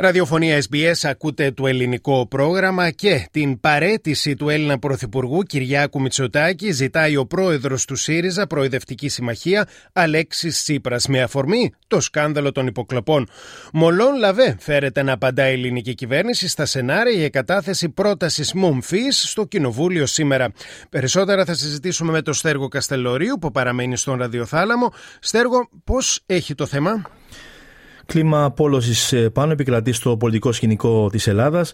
Ραδιοφωνία SBS ακούτε το ελληνικό πρόγραμμα και την παρέτηση του Έλληνα Πρωθυπουργού Κυριάκου Μητσοτάκη ζητάει ο πρόεδρος του ΣΥΡΙΖΑ Προεδευτική Συμμαχία Αλέξης Τσίπρας με αφορμή το σκάνδαλο των υποκλοπών. Μολόν λαβέ φέρεται να απαντά η ελληνική κυβέρνηση στα σενάρια για κατάθεση πρότασης μομφής στο Κοινοβούλιο σήμερα. Περισσότερα θα συζητήσουμε με τον Στέργο Καστελωρίου που παραμένει στον ραδιοθάλαμο. Στέργο, πώς έχει το θέμα; Κλίμα απόλωση ε, πάνω επικρατεί στο πολιτικό σκηνικό της Ελλάδας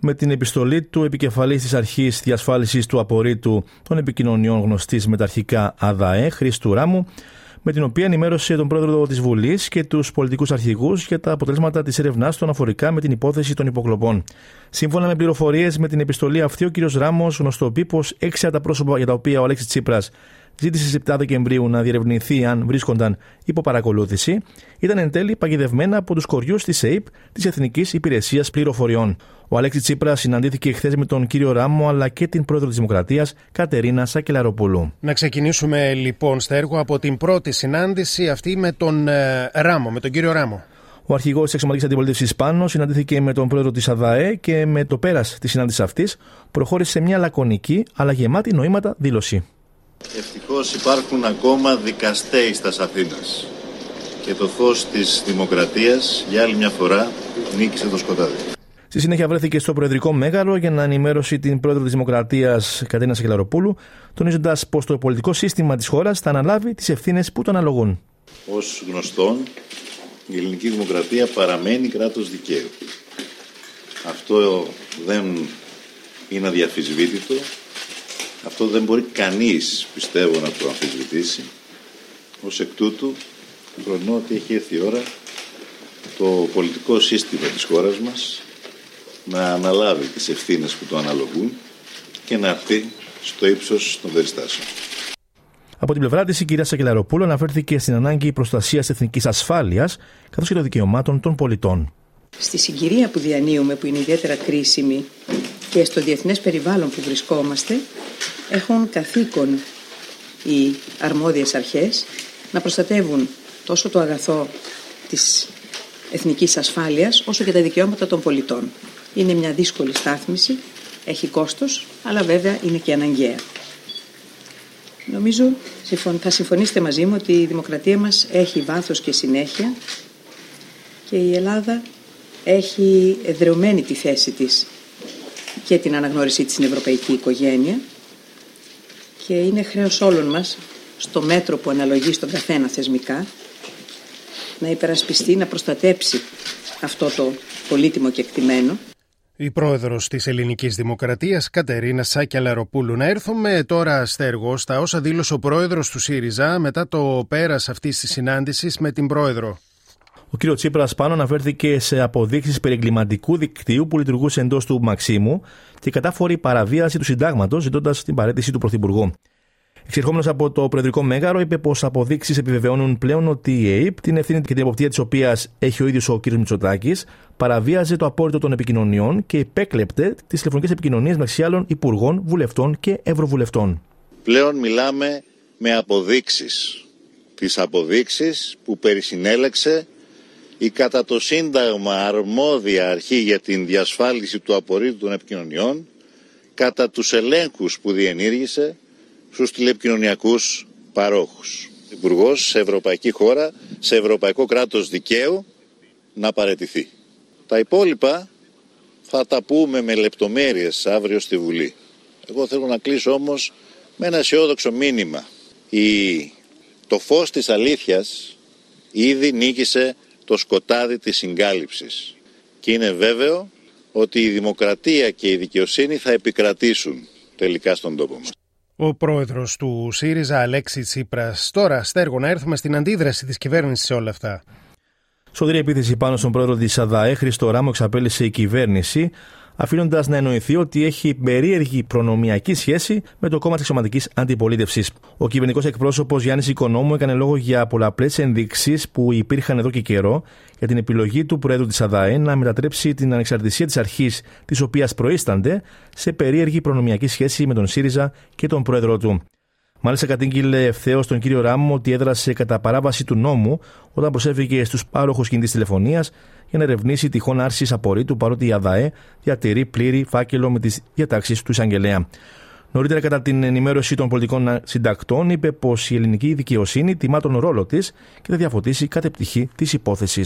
με την επιστολή του επικεφαλής της Αρχής Διασφάλισης του Απορρίτου των Επικοινωνιών γνωστής μεταρχικά ΑΔΑΕ, Χρήστου Ράμου, με την οποία ενημέρωσε τον πρόεδρο της Βουλής και τους πολιτικούς αρχηγούς για τα αποτελέσματα της έρευνά του αναφορικά με την υπόθεση των υποκλοπών. Σύμφωνα με πληροφορίες με την επιστολή αυτή, ο κ. Ράμος γνωστοποιεί πως έξι από τα πρόσωπα για τα οποία ο Αλέξης Τσίπρας ζήτησε στι 7 Δεκεμβρίου να διερευνηθεί αν βρίσκονταν υπό παρακολούθηση, ήταν εν τέλει παγιδευμένα από τους κοριούς της ΕΕΠ της Εθνικής Υπηρεσίας Πληροφοριών. Ο Αλέξη Τσίπρας συναντήθηκε χθες με τον κύριο Ράμο αλλά και την πρόεδρο της Δημοκρατίας Κατερίνα Σακελαροπούλου. Να ξεκινήσουμε λοιπόν, Στέργο, από την πρώτη συνάντηση αυτή με τον ε, Ράμο, με τον κύριο Ράμο. Ο αρχηγός της Εξωματική Αντιπολίτευσης Πάνο συναντήθηκε με τον πρόεδρο της ΑΔΑΕ και με το πέρας της συνάντησης αυτής προχώρησε σε μια λακωνική αλλά γεμάτη νοήματα δήλωση. Ευτυχώς υπάρχουν ακόμα δικαστέοι στα Αθήνας και το φως της δημοκρατίας για άλλη μια φορά νίκησε το σκοτάδι. Στη συνέχεια βρέθηκε στο Προεδρικό Μέγαρο για να ενημέρωσει την πρόεδρο της Δημοκρατίας Κατίνα Σακελαροπούλου, τονίζοντας πως το πολιτικό σύστημα της χώρας θα αναλάβει τις ευθύνες που τον αναλογούν. Ω γνωστόν, η ελληνική δημοκρατία παραμένει κράτος δικαίου. Αυτό δεν είναι αδιαφυσβήτητο αυτό δεν μπορεί κανείς, πιστεύω, να το αμφισβητήσει. Ως εκ τούτου, φρονώ ότι έχει έρθει η ώρα το πολιτικό σύστημα της χώρας μας να αναλάβει τις ευθύνες που το αναλογούν και να έρθει στο ύψος των περιστάσεων. Από την πλευρά της, η κυρία Σακελαροπούλου αναφέρθηκε στην ανάγκη προστασίας εθνικής ασφάλειας καθώς και των δικαιωμάτων των πολιτών. Στη συγκυρία που διανύουμε, που είναι ιδιαίτερα κρίσιμη και στο διεθνές περιβάλλον που βρισκόμαστε, έχουν καθήκον οι αρμόδιες αρχές να προστατεύουν τόσο το αγαθό της εθνικής ασφάλειας όσο και τα δικαιώματα των πολιτών. Είναι μια δύσκολη στάθμιση, έχει κόστος, αλλά βέβαια είναι και αναγκαία. Νομίζω θα συμφωνήσετε μαζί μου ότι η δημοκρατία μας έχει βάθος και συνέχεια και η Ελλάδα έχει εδρεωμένη τη θέση της και την αναγνώρισή της στην ευρωπαϊκή οικογένεια και είναι χρέος όλων μας στο μέτρο που αναλογεί στον καθένα θεσμικά να υπερασπιστεί, να προστατέψει αυτό το πολύτιμο και εκτιμένο. Η πρόεδρος της Ελληνικής Δημοκρατίας Κατερίνα Σάκια Λαροπούλου. Να έρθουμε τώρα στέργο στα όσα δήλωσε ο πρόεδρος του ΣΥΡΙΖΑ μετά το πέρας αυτής της συνάντησης με την πρόεδρο. Ο κ. Τσίπρας πάνω αναφέρθηκε σε αποδείξεις περί εγκληματικού δικτύου που λειτουργούσε εντός του Μαξίμου και κατάφορη παραβίαση του συντάγματος, ζητώντας την παρέτηση του Πρωθυπουργού. Εξερχόμενος από το Προεδρικό Μέγαρο, είπε πως αποδείξεις επιβεβαιώνουν πλέον ότι η ΑΕΠ, την ευθύνη και την εποπτεία της οποίας έχει ο ίδιος ο κ. Μητσοτάκης, παραβίαζε το απόρριτο των επικοινωνιών και υπέκλεπτε τις τηλεφωνικές επικοινωνίες μεταξύ άλλων υπουργών, βουλευτών και ευρωβουλευτών. Πλέον μιλάμε με αποδείξεις. Τις αποδείξεις που περισυνέλεξε η κατά το Σύνταγμα αρμόδια αρχή για την διασφάλιση του απορρίτου των επικοινωνιών κατά τους ελέγχους που διενήργησε στους τηλεπικοινωνιακούς παρόχους. Υπουργός σε ευρωπαϊκή χώρα, σε ευρωπαϊκό κράτος δικαίου να παρετηθεί. Τα υπόλοιπα θα τα πούμε με λεπτομέρειες αύριο στη Βουλή. Εγώ θέλω να κλείσω όμως με ένα αισιόδοξο μήνυμα. Η... Το φως της αλήθειας ήδη νίκησε το σκοτάδι της συγκάλυψης. Και είναι βέβαιο ότι η δημοκρατία και η δικαιοσύνη θα επικρατήσουν τελικά στον τόπο μας. Ο πρόεδρος του ΣΥΡΙΖΑ, Αλέξης Τσίπρας. Τώρα, Στέργο, να έρθουμε στην αντίδραση της κυβέρνησης σε όλα αυτά. Σοδηρή επίθεση πάνω στον πρόεδρο της ΑΔΑΕ, Χριστό Ράμο, εξαπέλυσε η κυβέρνηση αφήνοντας να εννοηθεί ότι έχει περίεργη προνομιακή σχέση με το κόμμα της εξωματική αντιπολίτευσης. Ο κυβερνητικός εκπρόσωπος Γιάννης Οικονόμου έκανε λόγο για πολλαπλές ενδείξεις που υπήρχαν εδώ και καιρό για την επιλογή του Προέδρου της ΑΔΑΕ να μετατρέψει την ανεξαρτησία της αρχής της οποίας προείστανται σε περίεργη προνομιακή σχέση με τον ΣΥΡΙΖΑ και τον Πρόεδρό του. Μάλιστα, κατήγγειλε ευθέως τον κύριο Ράμο ότι έδρασε κατά παράβαση του νόμου όταν προσέφηκε στους πάροχους κινητής τηλεφωνίας για να ερευνήσει τυχόν άρσης απορρίτου παρότι η ΑΔΑΕ διατηρεί πλήρη φάκελο με τις διατάξεις του εισαγγελέα. Νωρίτερα, κατά την ενημέρωση των πολιτικών συντακτών, είπε πως η ελληνική δικαιοσύνη τιμά τον ρόλο της και θα διαφωτίσει κάθε πτυχή τη υπόθεση.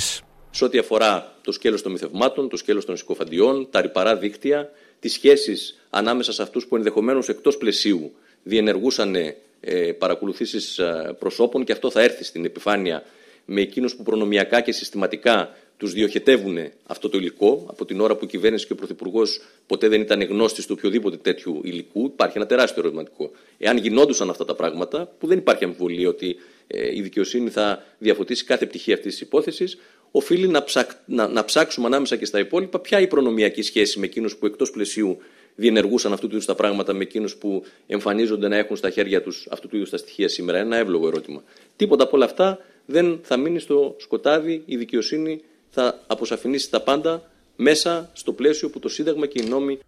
Σε ό,τι αφορά το σκέλος των μυθευμάτων, το σκέλος των συκοφαντιών, τα ρηπαρά δίκτυα, τις σχέσεις ανάμεσα σε αυτούς που ενδεχομένως εκτός πλαισίου διενεργούσαν ε, παρακολουθήσεις ε, προσώπων και αυτό θα έρθει στην επιφάνεια με εκείνους που προνομιακά και συστηματικά τους διοχετεύουν αυτό το υλικό από την ώρα που η κυβέρνηση και ο Πρωθυπουργός ποτέ δεν ήταν γνώστης του οποιοδήποτε τέτοιου υλικού. Υπάρχει ένα τεράστιο ερωτηματικό. Εάν γινόντουσαν αυτά τα πράγματα, που δεν υπάρχει αμφιβολία ότι ε, η δικαιοσύνη θα διαφωτίσει κάθε πτυχή αυτής της υπόθεσης, οφείλει να, ψακ, να, να ψάξουμε ανάμεσα και στα υπόλοιπα ποια η προνομιακή σχέση με εκείνους που εκτός πλαισίου διενεργούσαν αυτού του είδους τα πράγματα με εκείνους που εμφανίζονται να έχουν στα χέρια τους αυτού του είδους τα στοιχεία σήμερα. Ένα εύλογο ερώτημα. Τίποτα από όλα αυτά δεν θα μείνει στο σκοτάδι. Η δικαιοσύνη θα αποσαφηνίσει τα πάντα μέσα στο πλαίσιο που το Σύνταγμα και οι νόμοι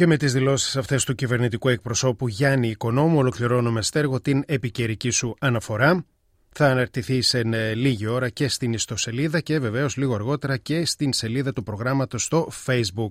και με τις δηλώσεις αυτές του κυβερνητικού εκπροσώπου Γιάννη Οικονόμου ολοκληρώνουμε στέργο την επικαιρική σου αναφορά. Θα αναρτηθεί σε λίγη ώρα και στην ιστοσελίδα και βεβαίως λίγο αργότερα και στην σελίδα του προγράμματος στο Facebook.